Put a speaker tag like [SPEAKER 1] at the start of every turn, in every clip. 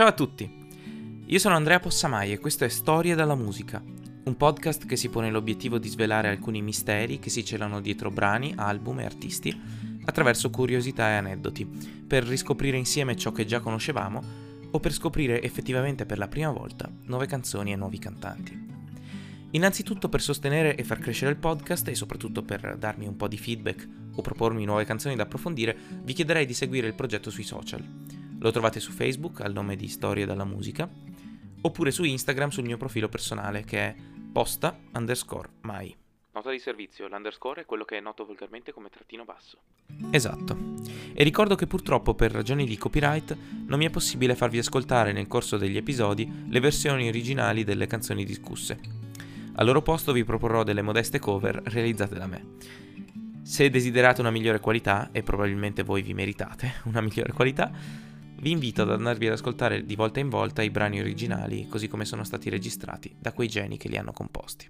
[SPEAKER 1] Ciao a tutti, io sono Andrea Possamai e questo è Storie dalla musica, un podcast che si pone l'obiettivo di svelare alcuni misteri che si celano dietro brani, album e artisti attraverso curiosità e aneddoti, per riscoprire insieme ciò che già conoscevamo o per scoprire effettivamente per la prima volta nuove canzoni e nuovi cantanti. Innanzitutto per sostenere e far crescere il podcast e soprattutto per darmi un po' di feedback o propormi nuove canzoni da approfondire, vi chiederei di seguire il progetto sui social. Lo trovate su Facebook al nome di Storie dalla Musica, oppure su Instagram sul mio profilo personale che è posta underscore mai. Nota di servizio, l'underscore è quello che è noto volgarmente come trattino basso. Esatto. E ricordo che purtroppo per ragioni di copyright non mi è possibile farvi ascoltare nel corso degli episodi le versioni originali delle canzoni discusse. Al loro posto vi proporrò delle modeste cover realizzate da me. Se desiderate una migliore qualità, e probabilmente voi vi meritate una migliore qualità, vi invito ad andarvi ad ascoltare di volta in volta i brani originali così come sono stati registrati da quei geni che li hanno composti.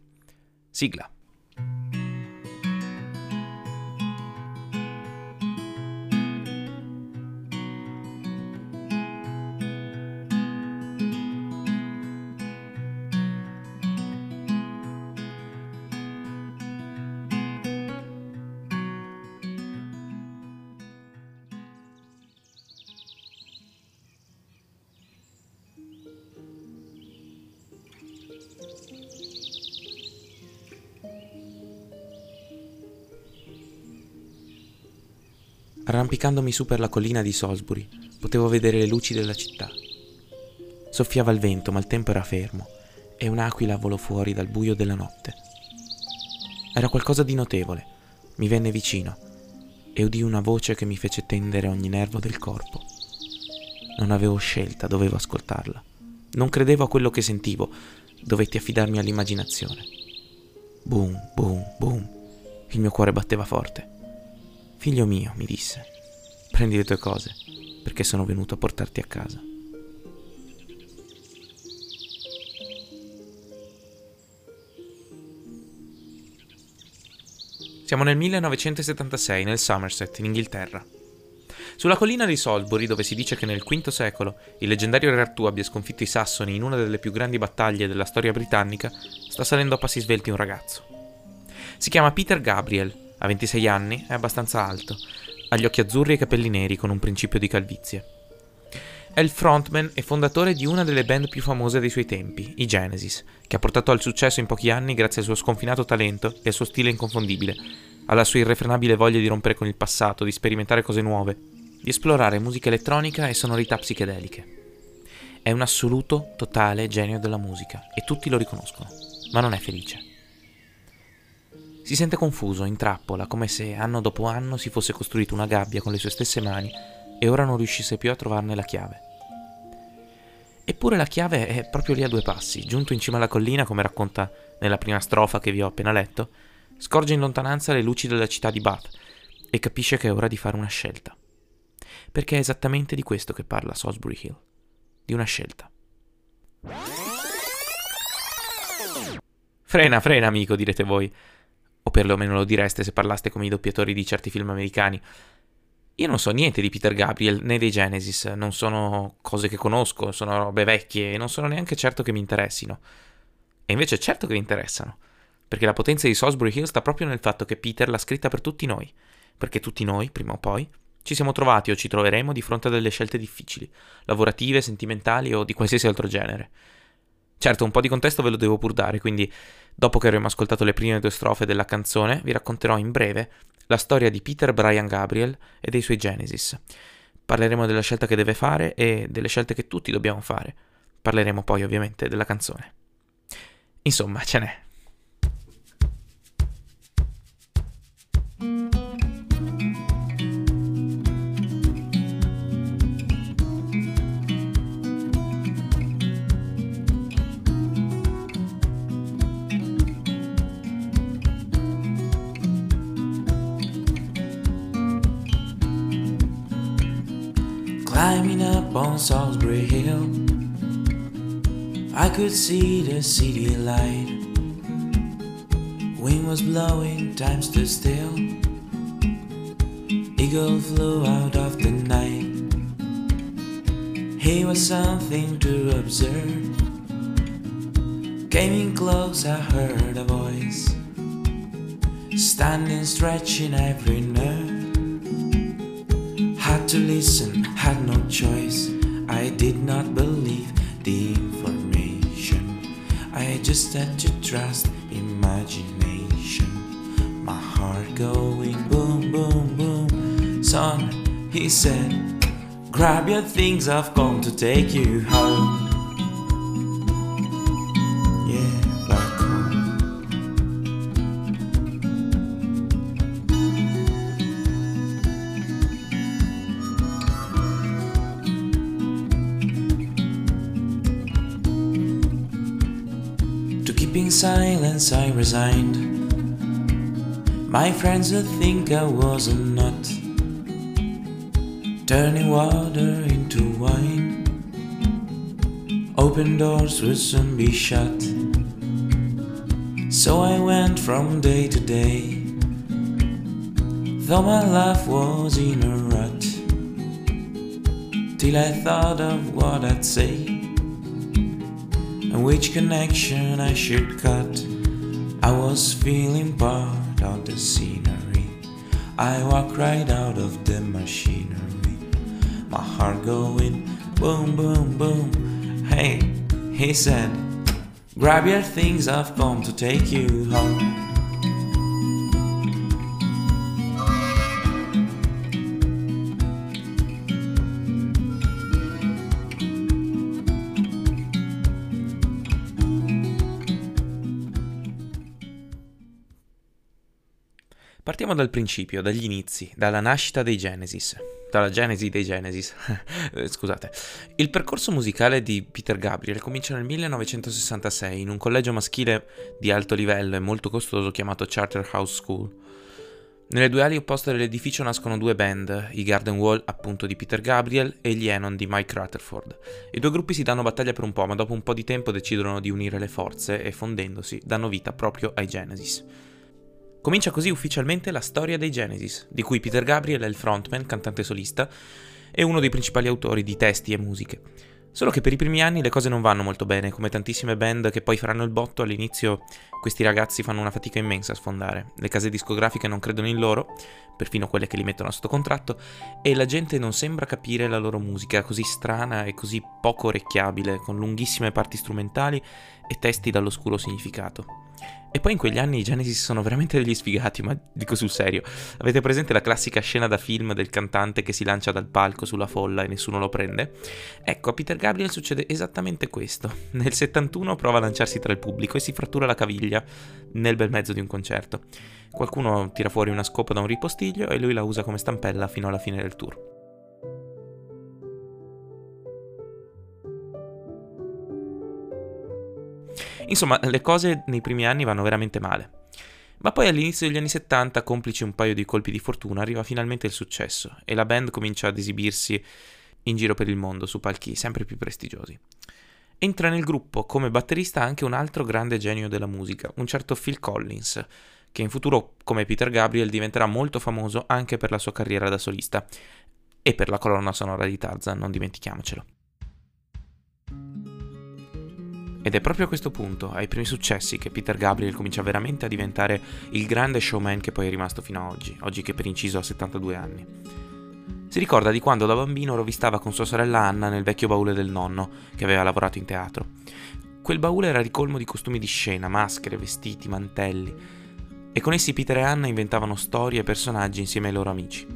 [SPEAKER 1] Sigla. Arrampicandomi su per la collina di Salisbury, potevo vedere le luci della città. Soffiava il vento, ma il tempo era fermo e un'aquila volò fuori dal buio della notte. Era qualcosa di notevole. Mi venne vicino e udì una voce che mi fece tendere ogni nervo del corpo. Non avevo scelta, dovevo ascoltarla. Non credevo a quello che sentivo, dovetti affidarmi all'immaginazione. Boom, boom, boom. Il mio cuore batteva forte. Figlio mio, mi disse, prendi le tue cose, perché sono venuto a portarti a casa. Siamo nel 1976, nel Somerset, in Inghilterra. Sulla collina di Salisbury, dove si dice che nel V secolo il leggendario Re Artù abbia sconfitto i Sassoni in una delle più grandi battaglie della storia britannica, sta salendo a passi svelti un ragazzo. Si chiama Peter Gabriel ha 26 anni, è abbastanza alto, ha gli occhi azzurri e i capelli neri con un principio di calvizie. È il frontman e fondatore di una delle band più famose dei suoi tempi, i Genesis, che ha portato al successo in pochi anni grazie al suo sconfinato talento e al suo stile inconfondibile, alla sua irrefrenabile voglia di rompere con il passato, di sperimentare cose nuove, di esplorare musica elettronica e sonorità psichedeliche. È un assoluto, totale genio della musica e tutti lo riconoscono, ma non è felice. Si sente confuso, in trappola, come se anno dopo anno si fosse costruito una gabbia con le sue stesse mani e ora non riuscisse più a trovarne la chiave. Eppure la chiave è proprio lì a due passi, giunto in cima alla collina, come racconta nella prima strofa che vi ho appena letto, scorge in lontananza le luci della città di Bath e capisce che è ora di fare una scelta. Perché è esattamente di questo che parla Salisbury Hill, di una scelta. Frena, frena, amico, direte voi o perlomeno lo direste se parlaste come i doppiatori di certi film americani. Io non so niente di Peter Gabriel né dei Genesis, non sono cose che conosco, sono robe vecchie e non sono neanche certo che mi interessino. E invece certo che mi interessano, perché la potenza di Salisbury Hill sta proprio nel fatto che Peter l'ha scritta per tutti noi, perché tutti noi, prima o poi, ci siamo trovati o ci troveremo di fronte a delle scelte difficili, lavorative, sentimentali o di qualsiasi altro genere. Certo, un po' di contesto ve lo devo pur dare, quindi dopo che avremo ascoltato le prime due strofe della canzone, vi racconterò in breve la storia di Peter Brian Gabriel e dei suoi Genesis. Parleremo della scelta che deve fare e delle scelte che tutti dobbiamo fare. Parleremo poi ovviamente della canzone. Insomma, ce n'è. Up on Salisbury Hill, I could see the city light. Wind was blowing, time stood still. Eagle flew out of the night. He was something to observe. Came in close, I heard a voice. Standing, stretching every nerve. Had to listen, had no choice. I did not believe the information. I just had to trust imagination. My heart going boom, boom, boom. Son, he said, grab your things, I've come to take you home. I resigned. My friends would think I was a nut, turning water into wine. Open doors would soon be shut. So I went from day to day, though my life was in a rut. Till I thought of what I'd say and which connection I should cut. I was feeling part of the scenery. I walked right out of the machinery. My heart going boom, boom, boom. Hey, he said, grab your things, I've come to take you home. Partiamo dal principio, dagli inizi, dalla nascita dei Genesis. Dalla genesi dei Genesis. Eh, Scusate. Il percorso musicale di Peter Gabriel comincia nel 1966 in un collegio maschile di alto livello e molto costoso chiamato Charterhouse School. Nelle due ali opposte dell'edificio nascono due band, i Garden Wall appunto di Peter Gabriel e gli Enon di Mike Rutherford. I due gruppi si danno battaglia per un po', ma dopo un po' di tempo decidono di unire le forze e fondendosi danno vita proprio ai Genesis. Comincia così ufficialmente la storia dei Genesis, di cui Peter Gabriel è il frontman, cantante solista, e uno dei principali autori di testi e musiche. Solo che per i primi anni le cose non vanno molto bene, come tantissime band che poi faranno il botto, all'inizio questi ragazzi fanno una fatica immensa a sfondare. Le case discografiche non credono in loro, perfino quelle che li mettono sotto contratto, e la gente non sembra capire la loro musica così strana e così poco orecchiabile, con lunghissime parti strumentali e testi dall'oscuro significato. E poi in quegli anni i Genesis sono veramente degli sfigati, ma dico sul serio. Avete presente la classica scena da film del cantante che si lancia dal palco sulla folla e nessuno lo prende? Ecco, a Peter Gabriel succede esattamente questo. Nel 71 prova a lanciarsi tra il pubblico e si frattura la caviglia nel bel mezzo di un concerto. Qualcuno tira fuori una scopa da un ripostiglio e lui la usa come stampella fino alla fine del tour. Insomma, le cose nei primi anni vanno veramente male. Ma poi all'inizio degli anni 70, complici un paio di colpi di fortuna, arriva finalmente il successo e la band comincia ad esibirsi in giro per il mondo su palchi sempre più prestigiosi. Entra nel gruppo come batterista anche un altro grande genio della musica, un certo Phil Collins, che in futuro, come Peter Gabriel, diventerà molto famoso anche per la sua carriera da solista e per la colonna sonora di Tarzan, non dimentichiamocelo. Ed è proprio a questo punto, ai primi successi, che Peter Gabriel comincia veramente a diventare il grande showman che poi è rimasto fino ad oggi, oggi che per inciso ha 72 anni. Si ricorda di quando da bambino rovistava con sua sorella Anna nel vecchio baule del nonno, che aveva lavorato in teatro. Quel baule era ricolmo di costumi di scena, maschere, vestiti, mantelli, e con essi Peter e Anna inventavano storie e personaggi insieme ai loro amici.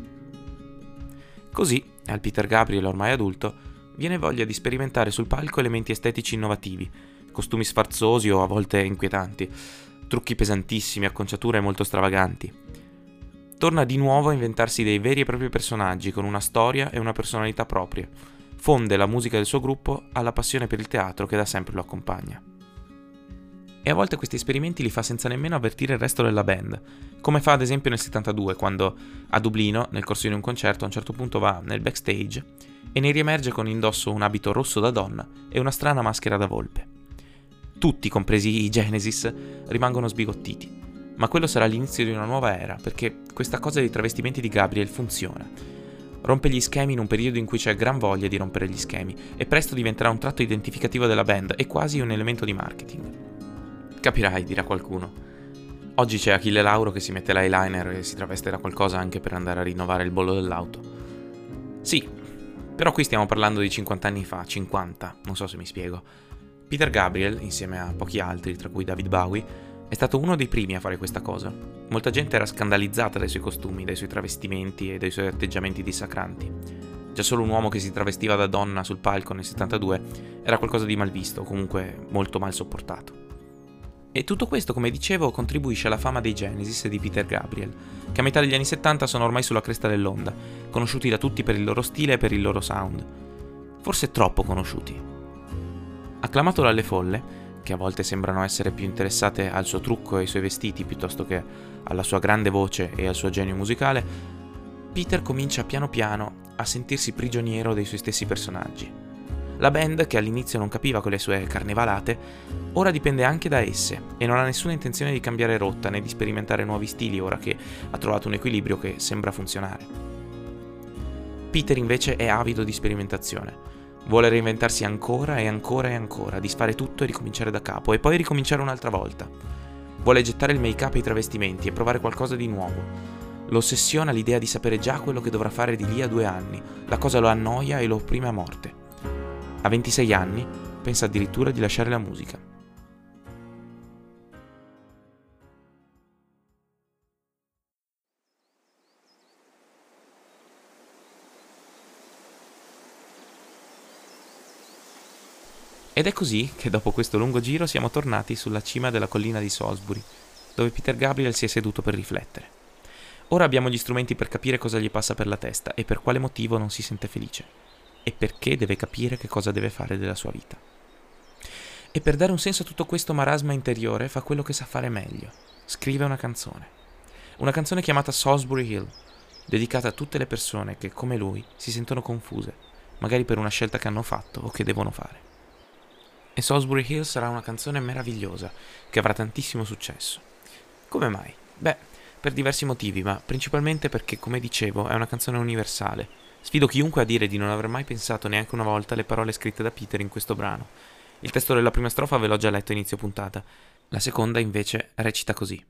[SPEAKER 1] Così, al Peter Gabriel ormai adulto, viene voglia di sperimentare sul palco elementi estetici innovativi, costumi sfarzosi o a volte inquietanti, trucchi pesantissimi, acconciature molto stravaganti. Torna di nuovo a inventarsi dei veri e propri personaggi con una storia e una personalità proprie. Fonde la musica del suo gruppo alla passione per il teatro che da sempre lo accompagna. E a volte questi esperimenti li fa senza nemmeno avvertire il resto della band, come fa ad esempio nel 72 quando a Dublino, nel corso di un concerto, a un certo punto va nel backstage e ne riemerge con indosso un abito rosso da donna e una strana maschera da volpe. Tutti, compresi i Genesis, rimangono sbigottiti. Ma quello sarà l'inizio di una nuova era, perché questa cosa dei travestimenti di Gabriel funziona. Rompe gli schemi in un periodo in cui c'è gran voglia di rompere gli schemi e presto diventerà un tratto identificativo della band e quasi un elemento di marketing. Capirai, dirà qualcuno. Oggi c'è Achille Lauro che si mette l'eyeliner e si traveste da qualcosa anche per andare a rinnovare il bollo dell'auto. Sì, però qui stiamo parlando di 50 anni fa, 50, non so se mi spiego. Peter Gabriel, insieme a pochi altri, tra cui David Bowie, è stato uno dei primi a fare questa cosa. Molta gente era scandalizzata dai suoi costumi, dai suoi travestimenti e dai suoi atteggiamenti dissacranti. Già solo un uomo che si travestiva da donna sul palco nel 72 era qualcosa di malvisto, o comunque molto mal sopportato. E tutto questo, come dicevo, contribuisce alla fama dei Genesis e di Peter Gabriel, che a metà degli anni 70 sono ormai sulla cresta dell'onda, conosciuti da tutti per il loro stile e per il loro sound. Forse troppo conosciuti. Acclamato dalle folle, che a volte sembrano essere più interessate al suo trucco e ai suoi vestiti piuttosto che alla sua grande voce e al suo genio musicale, Peter comincia piano piano a sentirsi prigioniero dei suoi stessi personaggi. La band, che all'inizio non capiva quelle sue carnevalate, ora dipende anche da esse e non ha nessuna intenzione di cambiare rotta né di sperimentare nuovi stili ora che ha trovato un equilibrio che sembra funzionare. Peter invece è avido di sperimentazione Vuole reinventarsi ancora e ancora e ancora, disfare tutto e ricominciare da capo, e poi ricominciare un'altra volta. Vuole gettare il make-up e i travestimenti e provare qualcosa di nuovo. Lo ossessiona l'idea di sapere già quello che dovrà fare di lì a due anni. La cosa lo annoia e lo opprime a morte. A 26 anni pensa addirittura di lasciare la musica. Ed è così che dopo questo lungo giro siamo tornati sulla cima della collina di Salisbury, dove Peter Gabriel si è seduto per riflettere. Ora abbiamo gli strumenti per capire cosa gli passa per la testa e per quale motivo non si sente felice, e perché deve capire che cosa deve fare della sua vita. E per dare un senso a tutto questo marasma interiore fa quello che sa fare meglio, scrive una canzone. Una canzone chiamata Salisbury Hill, dedicata a tutte le persone che, come lui, si sentono confuse, magari per una scelta che hanno fatto o che devono fare. E Salisbury Hill sarà una canzone meravigliosa, che avrà tantissimo successo. Come mai? Beh, per diversi motivi, ma principalmente perché, come dicevo, è una canzone universale. Sfido chiunque a dire di non aver mai pensato neanche una volta alle parole scritte da Peter in questo brano. Il testo della prima strofa ve l'ho già letto a inizio puntata. La seconda, invece, recita così.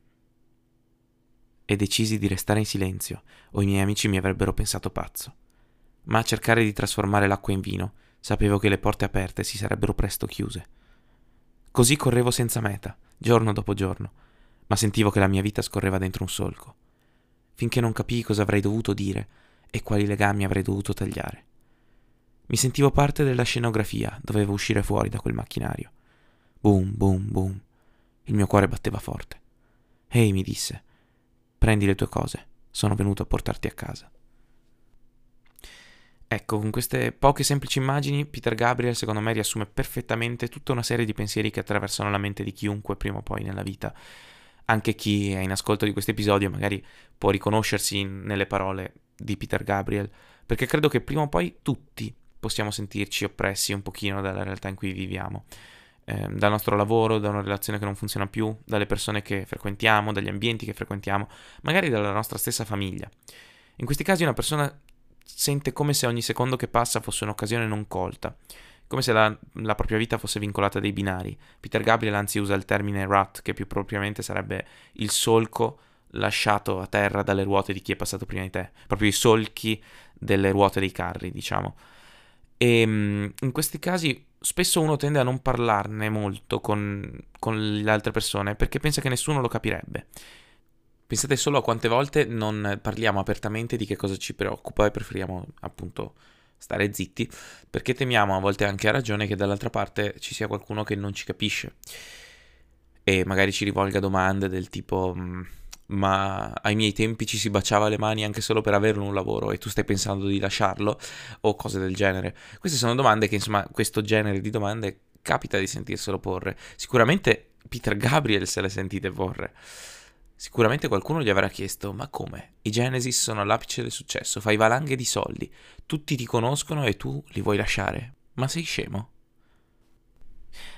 [SPEAKER 1] E decisi di restare in silenzio, o i miei amici mi avrebbero pensato pazzo. Ma a cercare di trasformare l'acqua in vino, Sapevo che le porte aperte si sarebbero presto chiuse. Così correvo senza meta, giorno dopo giorno, ma sentivo che la mia vita scorreva dentro un solco, finché non capii cosa avrei dovuto dire e quali legami avrei dovuto tagliare. Mi sentivo parte della scenografia, dovevo uscire fuori da quel macchinario. Boom, boom, boom. Il mio cuore batteva forte. Ehi, mi disse, prendi le tue cose, sono venuto a portarti a casa. Ecco, con queste poche semplici immagini, Peter Gabriel secondo me riassume perfettamente tutta una serie di pensieri che attraversano la mente di chiunque prima o poi nella vita. Anche chi è in ascolto di questo episodio magari può riconoscersi nelle parole di Peter Gabriel, perché credo che prima o poi tutti possiamo sentirci oppressi un pochino dalla realtà in cui viviamo. Eh, dal nostro lavoro, da una relazione che non funziona più, dalle persone che frequentiamo, dagli ambienti che frequentiamo, magari dalla nostra stessa famiglia. In questi casi una persona sente come se ogni secondo che passa fosse un'occasione non colta, come se la, la, propria vita fosse vincolata dai binari. Peter Gabriel anzi usa il termine rut, che più propriamente sarebbe il solco lasciato a terra dalle ruote di chi è passato prima di te, proprio i solchi delle ruote dei carri, diciamo. E ehm, in questi casi spesso uno tende a non parlarne molto con, con le altre persone perché pensa che nessuno lo capirebbe. Pensate solo a quante volte non parliamo apertamente di che cosa ci preoccupa e preferiamo appunto stare zitti perché temiamo a volte anche a ragione che dall'altra parte ci sia qualcuno che non ci capisce e magari ci rivolga domande del tipo mm, ma ai miei tempi ci si baciava le mani anche solo per avere un lavoro e tu stai pensando di lasciarlo o cose del genere. Queste sono domande che insomma questo genere di domande capita di sentirselo porre. Sicuramente Peter Gabriel se le sentite porre. Sicuramente qualcuno gli avrà chiesto: Ma come? I Genesis sono all'apice del successo, fai valanghe di soldi, tutti ti conoscono e tu li vuoi lasciare? Ma sei scemo?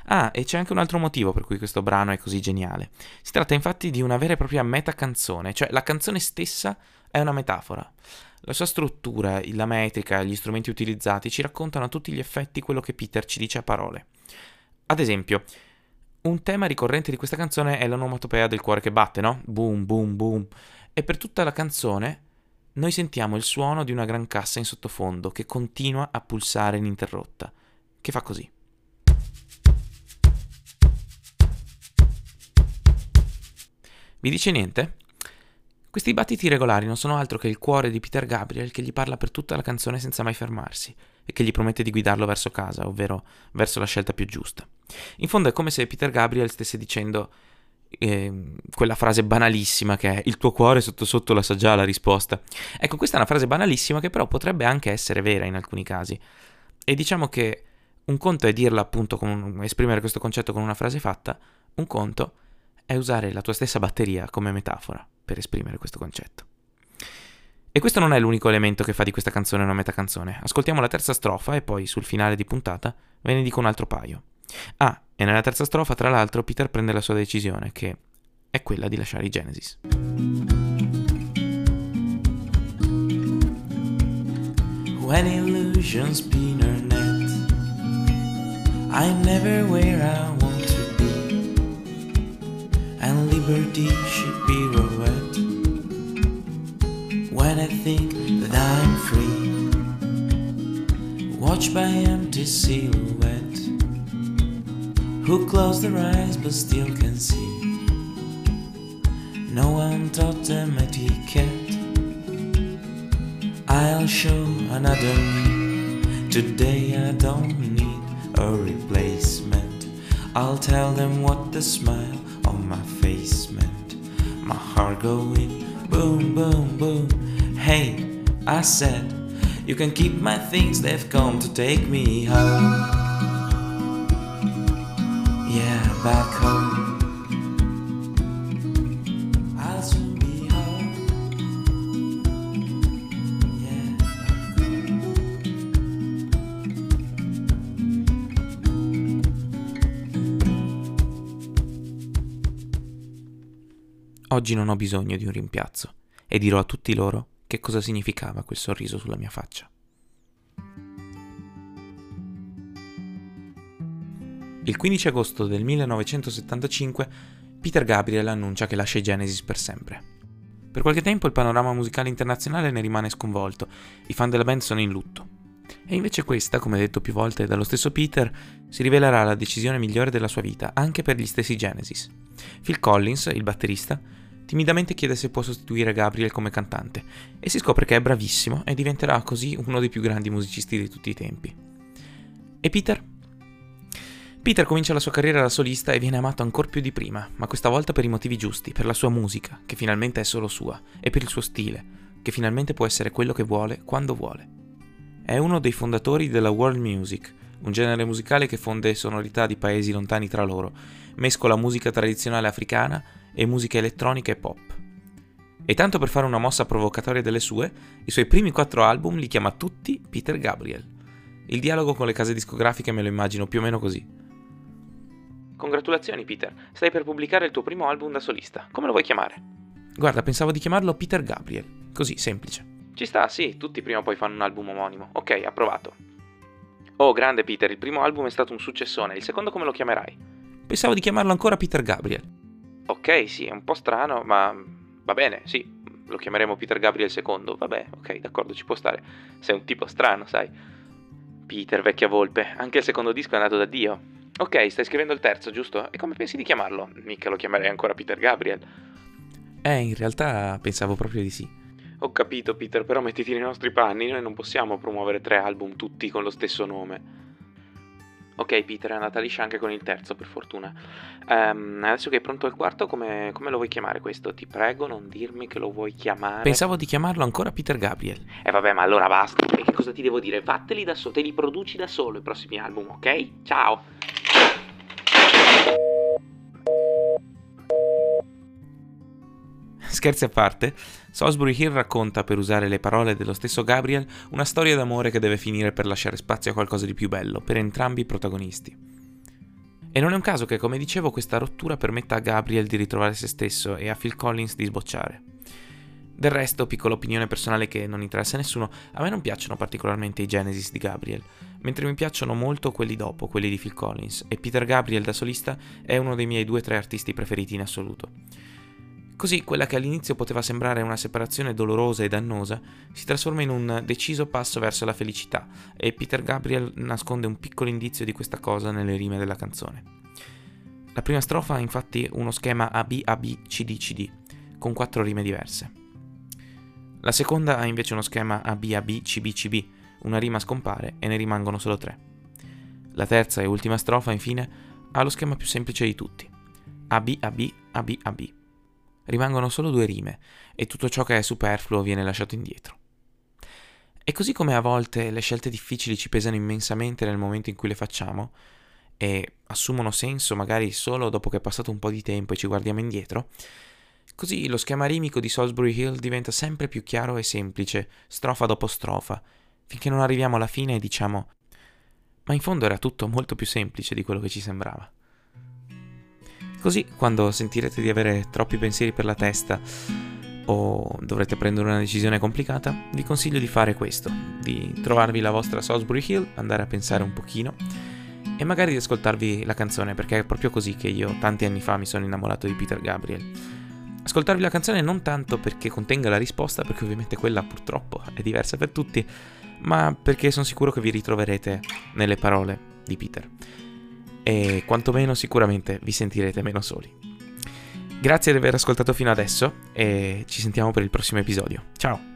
[SPEAKER 1] Ah, e c'è anche un altro motivo per cui questo brano è così geniale. Si tratta infatti di una vera e propria metacanzone, cioè la canzone stessa è una metafora. La sua struttura, la metrica, gli strumenti utilizzati ci raccontano a tutti gli effetti quello che Peter ci dice a parole. Ad esempio, un tema ricorrente di questa canzone è l'onomatopea del cuore che batte, no? Boom, boom, boom. E per tutta la canzone noi sentiamo il suono di una gran cassa in sottofondo che continua a pulsare ininterrotta, che fa così. Vi dice niente? Questi battiti regolari non sono altro che il cuore di Peter Gabriel che gli parla per tutta la canzone senza mai fermarsi e che gli promette di guidarlo verso casa, ovvero verso la scelta più giusta. In fondo è come se Peter Gabriel stesse dicendo eh, quella frase banalissima che è il tuo cuore sotto sotto la sa già la risposta. Ecco, questa è una frase banalissima che però potrebbe anche essere vera in alcuni casi. E diciamo che un conto è dirla appunto, con, esprimere questo concetto con una frase fatta, un conto è usare la tua stessa batteria come metafora per esprimere questo concetto. E questo non è l'unico elemento che fa di questa canzone una metacanzone. Ascoltiamo la terza strofa e poi sul finale di puntata ve ne dico un altro paio. Ah, e nella terza strofa, tra l'altro, Peter prende la sua decisione, che è quella di lasciare i Genesis. When illusions spin her net, I'm never where I want to be, and liberty should be pirouette. When I think that I'm free, watched by empty silhouettes who close their eyes but still can see. No one taught them etiquette. I'll show another me. Today I don't need a replacement. I'll tell them what the smile on my face meant. My heart going boom, boom, boom. Hey, I said, you can keep my things, they've come to take me home. Oggi non ho bisogno di un rimpiazzo e dirò a tutti loro che cosa significava quel sorriso sulla mia faccia. Il 15 agosto del 1975 Peter Gabriel annuncia che lascia i Genesis per sempre. Per qualche tempo il panorama musicale internazionale ne rimane sconvolto, i fan della band sono in lutto. E invece questa, come detto più volte dallo stesso Peter, si rivelerà la decisione migliore della sua vita, anche per gli stessi Genesis. Phil Collins, il batterista, timidamente chiede se può sostituire Gabriel come cantante, e si scopre che è bravissimo e diventerà così uno dei più grandi musicisti di tutti i tempi. E Peter? Peter comincia la sua carriera da solista e viene amato ancora più di prima, ma questa volta per i motivi giusti, per la sua musica, che finalmente è solo sua, e per il suo stile, che finalmente può essere quello che vuole quando vuole. È uno dei fondatori della world music, un genere musicale che fonde sonorità di paesi lontani tra loro, mescola musica tradizionale africana e musica elettronica e pop. E tanto per fare una mossa provocatoria delle sue, i suoi primi quattro album li chiama tutti Peter Gabriel. Il dialogo con le case discografiche me lo immagino più o meno così. Congratulazioni Peter, stai per pubblicare il tuo primo album da solista. Come lo vuoi chiamare? Guarda, pensavo di chiamarlo Peter Gabriel. Così, semplice. Ci sta, sì, tutti prima o poi fanno un album omonimo. Ok, approvato. Oh, grande Peter, il primo album è stato un successone, il secondo come lo chiamerai? Pensavo di chiamarlo ancora Peter Gabriel. Ok, sì, è un po' strano, ma va bene, sì, lo chiameremo Peter Gabriel II. Vabbè, ok, d'accordo, ci può stare. Sei un tipo strano, sai. Peter, vecchia volpe, anche il secondo disco è nato da Dio. Ok, stai scrivendo il terzo, giusto? E come pensi di chiamarlo? Mica lo chiamerei ancora Peter Gabriel. Eh, in realtà pensavo proprio di sì. Ho capito, Peter, però mettiti nei nostri panni, noi non possiamo promuovere tre album tutti con lo stesso nome. Ok, Peter, è andata liscia anche con il terzo, per fortuna. Um, adesso che è pronto il quarto, come, come, lo vuoi chiamare questo? Ti prego, non dirmi che lo vuoi chiamare. Pensavo di chiamarlo ancora Peter Gabriel. Eh, vabbè, ma allora basta. E che cosa ti devo dire? Vatteli da solo, te li produci da solo i prossimi album, ok? Ciao. Scherzi a parte, Salisbury Hill racconta, per usare le parole dello stesso Gabriel, una storia d'amore che deve finire per lasciare spazio a qualcosa di più bello, per entrambi i protagonisti. E non è un caso che, come dicevo, questa rottura permetta a Gabriel di ritrovare se stesso e a Phil Collins di sbocciare. Del resto, piccola opinione personale che non interessa a nessuno, a me non piacciono particolarmente i Genesis di Gabriel, mentre mi piacciono molto quelli dopo, quelli di Phil Collins, e Peter Gabriel da solista è uno dei miei due o tre artisti preferiti in assoluto. Così quella che all'inizio poteva sembrare una separazione dolorosa e dannosa si trasforma in un deciso passo verso la felicità e Peter Gabriel nasconde un piccolo indizio di questa cosa nelle rime della canzone. La prima strofa ha infatti uno schema AB-AB CD-CD con quattro rime diverse. La seconda ha invece uno schema ABAB CBCB, una rima scompare e ne rimangono solo tre. La terza e ultima strofa, infine, ha lo schema più semplice di tutti. AB, AB, AB, AB. Rimangono solo due rime e tutto ciò che è superfluo viene lasciato indietro. E così come a volte le scelte difficili ci pesano immensamente nel momento in cui le facciamo e assumono senso magari solo dopo che è passato un po' di tempo e ci guardiamo indietro, Così lo schema rimico di Salisbury Hill diventa sempre più chiaro e semplice, strofa dopo strofa, finché non arriviamo alla fine e diciamo ma in fondo era tutto molto più semplice di quello che ci sembrava. Così, quando sentirete di avere troppi pensieri per la testa o dovrete prendere una decisione complicata, vi consiglio di fare questo, di trovarvi la vostra Salisbury Hill, andare a pensare un pochino e magari di ascoltarvi la canzone, perché è proprio così che io tanti anni fa mi sono innamorato di Peter Gabriel ascoltarvi la canzone non tanto perché contenga la risposta, perché ovviamente quella purtroppo è diversa per tutti, ma perché sono sicuro che vi ritroverete nelle parole di Peter. E quantomeno sicuramente vi sentirete meno soli. Grazie di aver ascoltato fino adesso e ci sentiamo per il prossimo episodio. Ciao!